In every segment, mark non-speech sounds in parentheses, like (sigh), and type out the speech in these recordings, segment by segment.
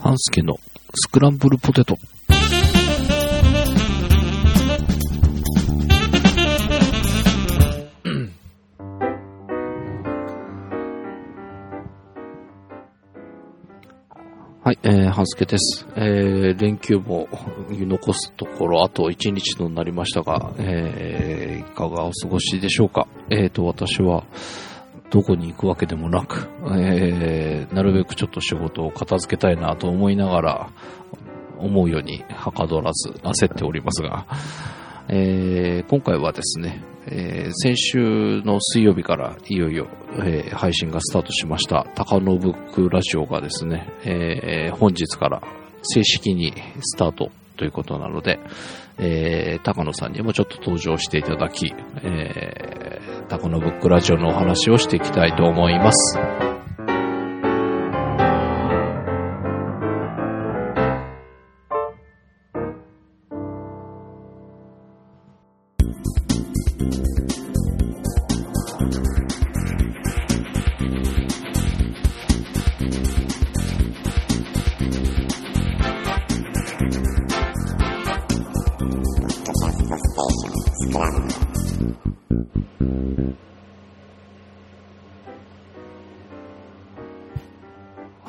半助のスクランブルポテト。はい、えー、半助です。えー、連休も残すところあと1日となりましたが、えー、いかがお過ごしでしょうか？えーと、私は、どこに行くわけでもなく、えー、なるべくちょっと仕事を片付けたいなと思いながら、思うようにはかどらず焦っておりますが、えー、今回はですね、えー、先週の水曜日からいよいよ、えー配信がスタートしました、高野ブックラジオがですね、えー本日から正式にスタートということなので、えー高野さんにもちょっと登場していただき、えタコのブックラジオのお話をしていきたいと思います。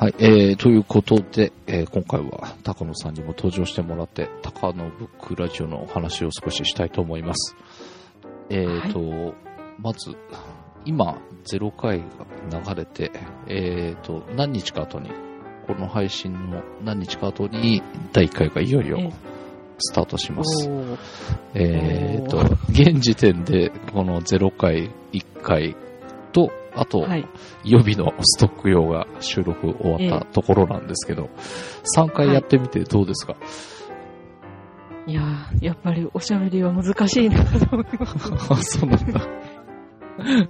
はい、えー、ということで、えー今回は高野さんにも登場してもらって、高野ブックラジオのお話を少ししたいと思います。えーと、まず、今、0回が流れて、えーと、何日か後に、この配信の何日か後に、第1回がいよいよええスタートします。えーとお、現時点で、この0回、1回と、あと、はい。予備のストック用が収録終わったところなんですけど、3回やってみてどうですか、いやー、やっぱりおしゃべりは難しいなと思います。あ、(laughs) そうなんだ。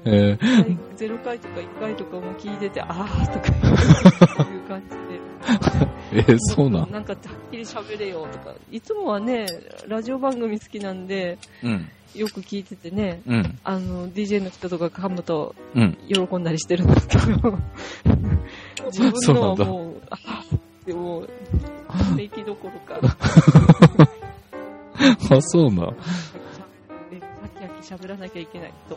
えー0 (laughs) 回とか1回とかも聞いてて、あーとかいう感じで。(laughs) えーそうなん (laughs) なんかはっきり喋れよとか。いつもはね、ラジオ番組好きなんで、うん。よく聞いててね、うん。あの、DJ の人とか噛むとうん。喜んだりしてるんですけど、(laughs) 自分のはもう、あーってもう、平気どころか、(laughs) あ、そうな喋らなきゃいけないと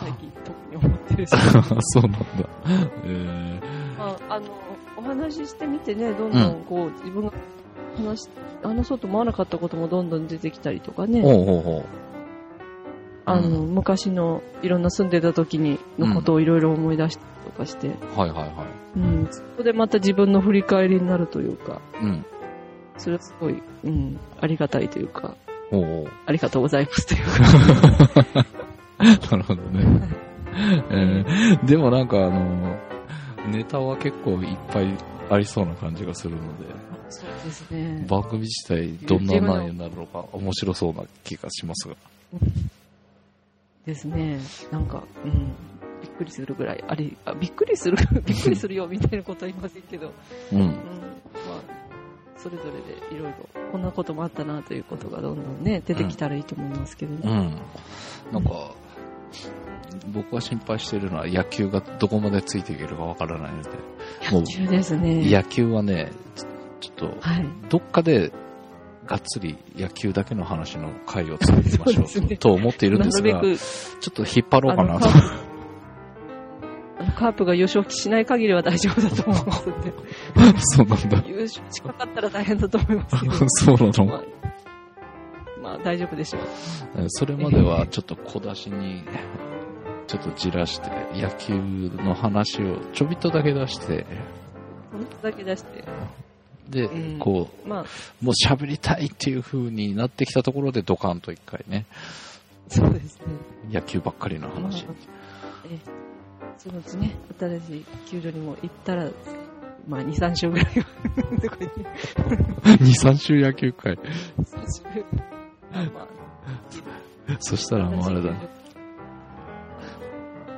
最近特に思ってるし、あそうなんだ。えまあ、あのお話ししてみてねどんどんこう、自分が話し話そうと思わなかったこともどんどん出てきたりとかー、ね、ほうほうほあの昔のいろんな住んでた時にのことをいろいろ思い出したりとかして、う。はいはいはい。うんそこでまた自分の振り返りになるというかうん。それはすごい、うん、ありがたいというかほうほう。ありがとうございますというか (laughs) なるほどね。えー、でもなんかあの、ネタは結構いっぱいありそうな感じがするので、そうですね番組自体どんな内容になるのか面白そうな気がしますが。ですね。なんか、うん、びっくりするぐらい、あり、あびっくりする、(laughs) びっくりするよみたいなことは言いませんけど、うんうん、まあ、それぞれでいろいろ、こんなこともあったなということがどんどんね、出てきたらいいと思いますけどね。うん。なんか、僕が心配してるのは野球がどこまでついていけるかわからないので、野球ですね。野球はね、ちちょっと、はい。どっかでがっつり野球だけの話の回を作りましょうねと思っているんですが、なるべく、ちょっと引っ張ろうかなとあのカ。ープが優勝しない限りは大丈夫だと思いますんで、(laughs) そうなんだ。優勝しかかったら大変だと思いますけど、(laughs) そうなのまあ、まあ大丈夫でしょう。えそれまではちょっと小出しに、ちょっとじらして、野球の話をちょびっとだけ出して、このだけ出して、で、うんこまあ、う、もう喋りたいっていう風になってきたところでドカンと一回ね、そうですね。野球ばっかりの話。えそのうちね、新しい球場にも行ったら、まあ、2、3週ぐらいは、とか言って、2、3週野球会。(laughs) 3週、まあ、そしたらもうあれだ、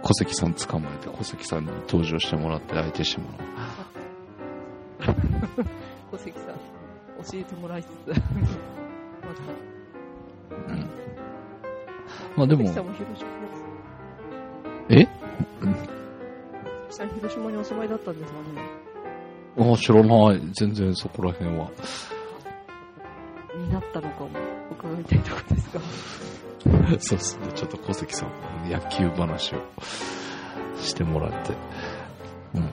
小関さん捕まえて、小関さんに登場してもらって相手してもらう。(laughs) 小関さん、教えてもらいつつ、まうん。まあでた、も小、関さんも広島。え？小関さん広島にお住まいだったんですかね。あ、知らない。全然そこら辺は。になったのかも伺いたいところですが。(laughs) そうですね。ちょっと小関さん、野球話をしてもらって。うん。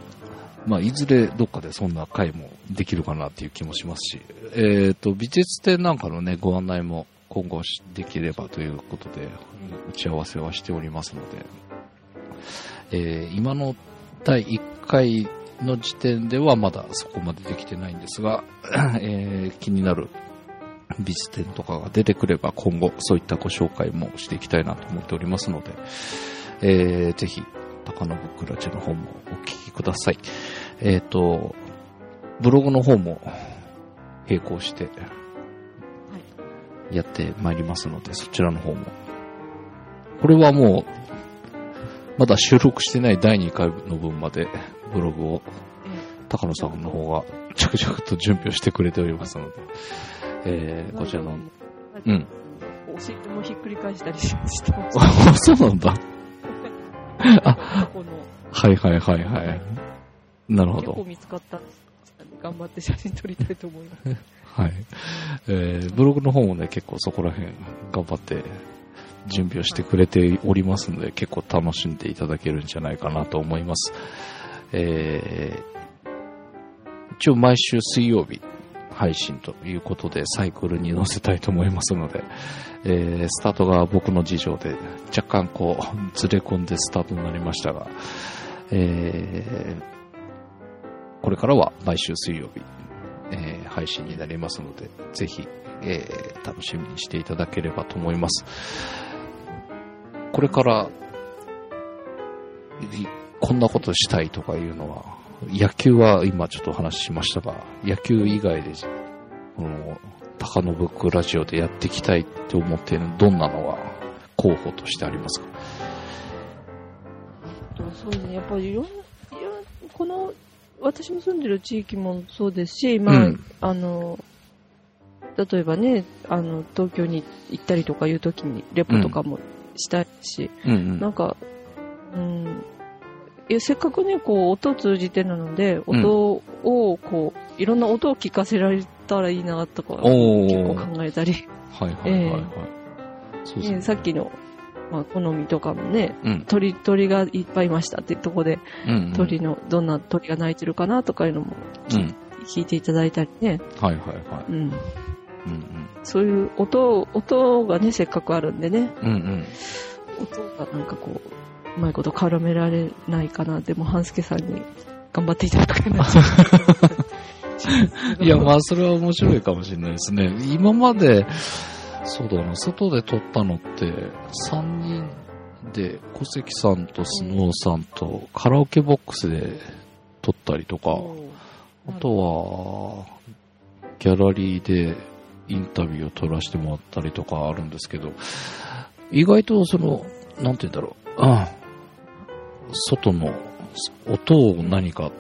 まあ、いずれどっかでそんな回もできるかなっていう気もしますし、えっ、と、美術展なんかのね、ご案内も今後できればということで、打ち合わせはしておりますので、えー今の第1回の時点ではまだそこまでできてないんですが、(clears throat) えー気になる美術展とかが出てくれば今後そういったご紹介もしていきたいなと思っておりますので、えーぜひ、高野ブックラジオの方もお聞きください。えっ、と、ブログの方も並行してやってまいりますので、そちらの方も。これはもう、まだ収録してない第2回の分までブログを高野さんの方が着々と準備をしてくれておりますので、えーこちらの、うん。お尻もひっくり返したりしてます。(laughs) あ、そうなんだ。(laughs) あ、このはいはいはいはい。なるほど。結構見つかったんです。頑張って写真撮りたいと思います。はい。えーブログの方もね、結構そこら辺頑張って準備をしてくれておりますので、結構楽しんでいただけるんじゃないかなと思います。えー一応毎週水曜日配信ということでサイクルに載せたいと思いますので、えースタートが僕の事情で若干こうずれ込んでスタートになりましたが、えーこれからは毎週水曜日、えー配信になりますので、ぜひ、えー楽しみにしていただければと思います。これから、こんなことしたいとかいうのは、野球は今ちょっとお話ししましたが、野球以外で、この、高野ブックラジオでやっていきたいって思っているどんなのが候補としてありますか？とそうですね、やっぱりいろんな、この、私の住んでる地域もそうですし、まあ、うん。あの、例えばね、あの、東京に行ったりとかいう時にレポとかもしたいし、うん。うん。なんか、うん、いやせっかくね、こう、音を通じてなので、音を、こう、いろんな音を聞かせられたらいいな、とか、結構考えたり、はいはいはいはい。そうですね、ね。さっきの、まあ、好みとかもね、うん。鳥、鳥がいっぱいいましたっていうところで、うんうん。鳥の、どんな鳥が鳴いてるかなとかいうのもうん。聞いていただいたりね、はいはいはい。うん。うんそういう音、音がね、せっかくあるんでね、うん。うんうん。音がなんかこう、うまいこと絡められないかな。でも、半助さんに頑張っていただくようにないや、まあ、それは面白いかもしれないですね。今まで、そうだな、外で撮ったのって、3人で、小関さんとスノーさんと、カラオケボックスで撮ったりとか、あとは、ギャラリーでインタビューを撮らせてもらったりとかあるんですけど、意外とその、なんて言うんだろう、うん外の音を何か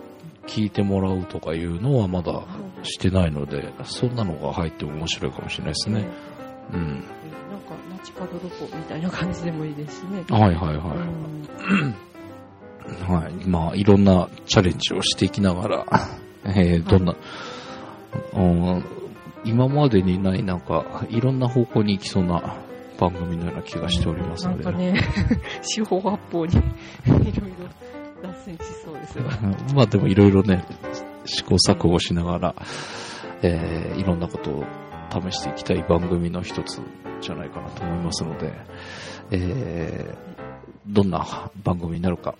聞いてもらうとかいうのはまだしてないので、そんなのが入っても面白いかもしれないですね。うん。なんか、街角どこみたいな感じでもいいですしね。はいはいはうんい。(clears throat) はい。まあ、いろんなチャレンジをしていきながら、(laughs) えー、どんな、うん、今までにないなんか、いろんな方向に行きそうな番組のような気がしておりますので、なんかね、(laughs) 四方八方に (laughs) いろいろ脱線しそうですよ。う (laughs) んまあでもいろいろね、試行錯誤しながら、えーいろんなことを試していきたい番組の一つじゃないかなと思いますので、えーどんな番組になるか、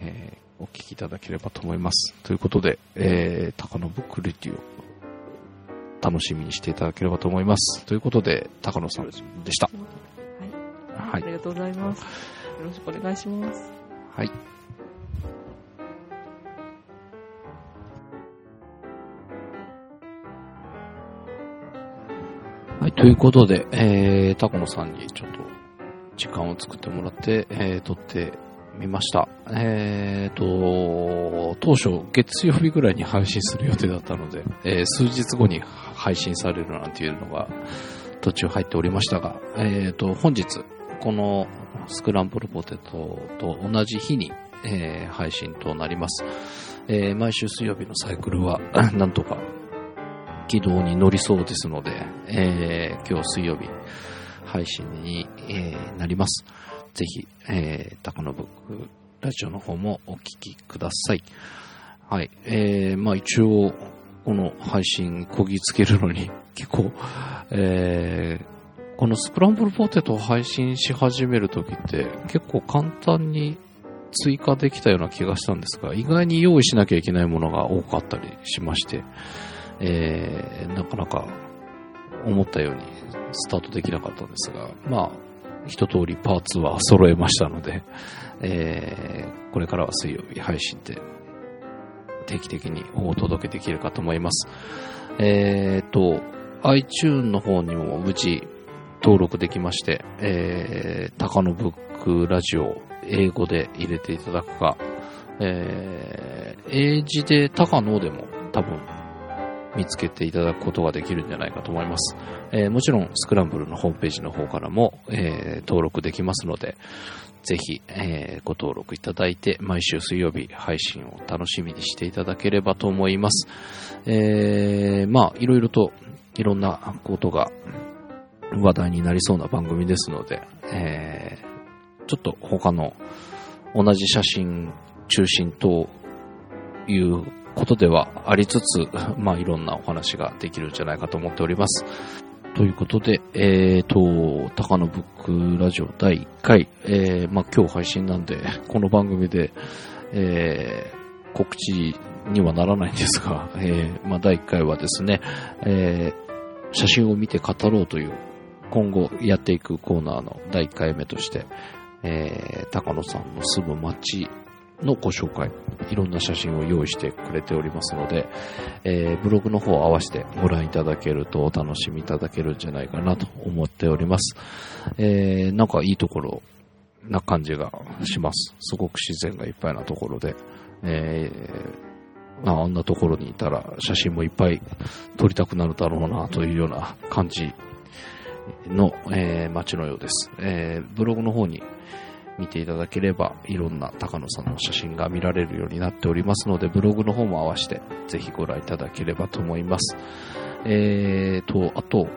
えーお聞きいただければと思います。ということで、えー、高野ブックレディオ、楽しみにしていただければと思います。ということで、高野さんでした。はい。はいありがとうございます。よろしくお願いします。はい。ということで、えー、タコノさんにちょっと時間を作ってもらって、えー、撮ってみました。えーと、当初月曜日ぐらいに配信する予定だったので、えー数日後に配信されるなんていうのが途中入っておりましたが、えーと、本日、このスクランブルポテトと同じ日に、えー配信となります。えー毎週水曜日のサイクルは、なんとか、軌道に乗りそうです。ので、えー今日水曜日、配信に、えーなります。ぜひ、えー、高野ブックラジオの方もお聞きください。はい。えー、まあ一応、この配信こぎつけるのに結構、えー、このスクランブルポテトを配信し始めるときって結構簡単に追加できたような気がしたんです。が、意外に用意しなきゃいけないものが多かったりしまして、えー、なかなか思ったようにスタートできなかったんですが、まあ、一通りパーツは揃えましたので、えー、これからは水曜日配信で定期的にお届けできるかと思います。えーと、iTune の方にも無事登録できまして、えー、高野ブックラジオ英語で入れていただくか、えー、英字で高野でも多分見つけていただくことができるんじゃないかと思います。えーもちろんスクランブルのホームページの方からも、えー登録できますので、ぜひ、えーご登録いただいて、毎週水曜日配信を楽しみにしていただければと思います。えーまあ、いろいろと、いろんなことが話題になりそうな番組ですので、えーちょっと他の同じ写真中心ということではありつつ、(laughs) まあいろんなお話ができるんじゃないかと思っております。ということで、えーと、高野ブックラジオ第1回、えー、まあ今日配信なんで、この番組で、えー、告知にはならないんですが、(laughs) えー、まあ第1回はですね、えー、写真を見て語ろうという、今後やっていくコーナーの第1回目として、えー、高野さんの住む街のご紹介、いろんな写真を用意してくれておりますので、えーブログの方を合わせてご覧いただけるとお楽しみいただけるんじゃないかなと思っております。えーなんかいいところな感じがします。すごく自然がいっぱいなところで、えーまあ、あんなところにいたら写真もいっぱい撮りたくなるだろうなというような感じの、えー街のようです。えーブログの方に見ていただければ、いろんな高野さんの写真が見られるようになっておりますので、ブログの方も合わせて、ぜひご覧いただければと思います。えーと、あと、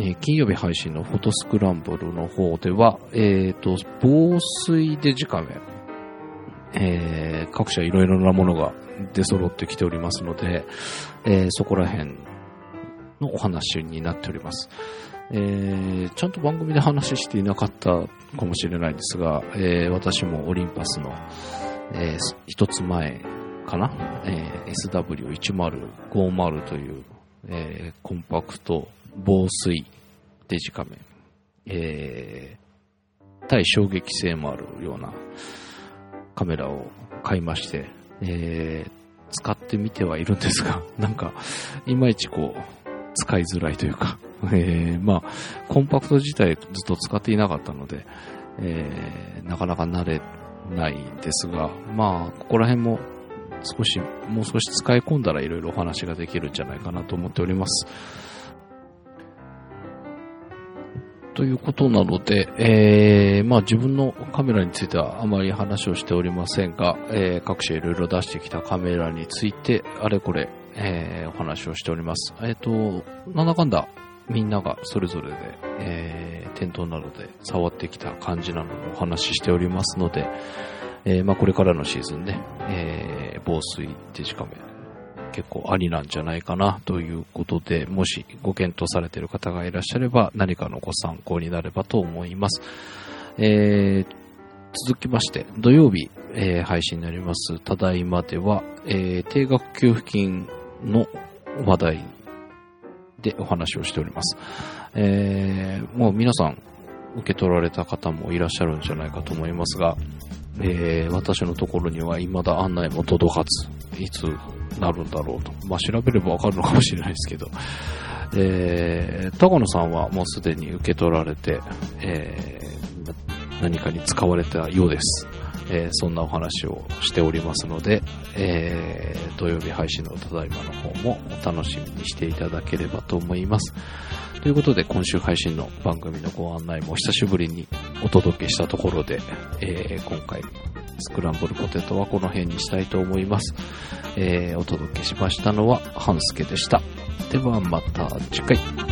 え金曜日配信のフォトスクランブルの方では、えーと、防水デジカメ、えー各社いろいろなものが出揃ってきておりますので、えーそこら辺のお話になっております。えーちゃんと番組で話していなかったかもしれないですが、えー私もオリンパスの、えー一つ前かな、えー SW1050 という、えーコンパクト防水デジカメ、えー対衝撃性もあるようなカメラを買いまして、えー使ってみてはいるんですが、なんか、いまいちこう、使いづらいというか、(laughs) えーまあ、コンパクト自体ずっと使っていなかったので、えーなかなか慣れないですが、まあ、ここら辺も少し、もう少し使い込んだらいろいろお話ができるんじゃないかなと思っております。ということなので、えーまあ自分のカメラについてはあまり話をしておりませんが、えー各社いろいろ出してきたカメラについて、あれこれ、えーお話をしております。えっ、と、なんだかんだみんながそれぞれで、えー店頭などで触ってきた感じなのでお話ししておりますので、えーまあこれからのシーズンね、えー防水デジカメ結構ありなんじゃないかなということで、もしご検討されている方がいらっしゃれば何かのご参考になればと思います。えー続きまして、土曜日、えー配信になります、ただいまでは、えー定額給付金の話題でお話をしております。えーもう皆さん受け取られた方もいらっしゃるんじゃないかと思いますが、えー私のところには未だ案内も届かず、いつなるんだろうと。まあ、調べればわかるのかもしれないですけど、えー、高野さんはもうすでに受け取られて、えー何かに使われたようです。えーそんなお話をしておりますので、えー土曜日配信のただいまの方もお楽しみにしていただければと思います。ということで、今週配信の番組のご案内も久しぶりにお届けしたところで、えー今回、スクランブルポテトはこの辺にしたいと思います。えお届けしましたのは、半助でした。ではまた次回。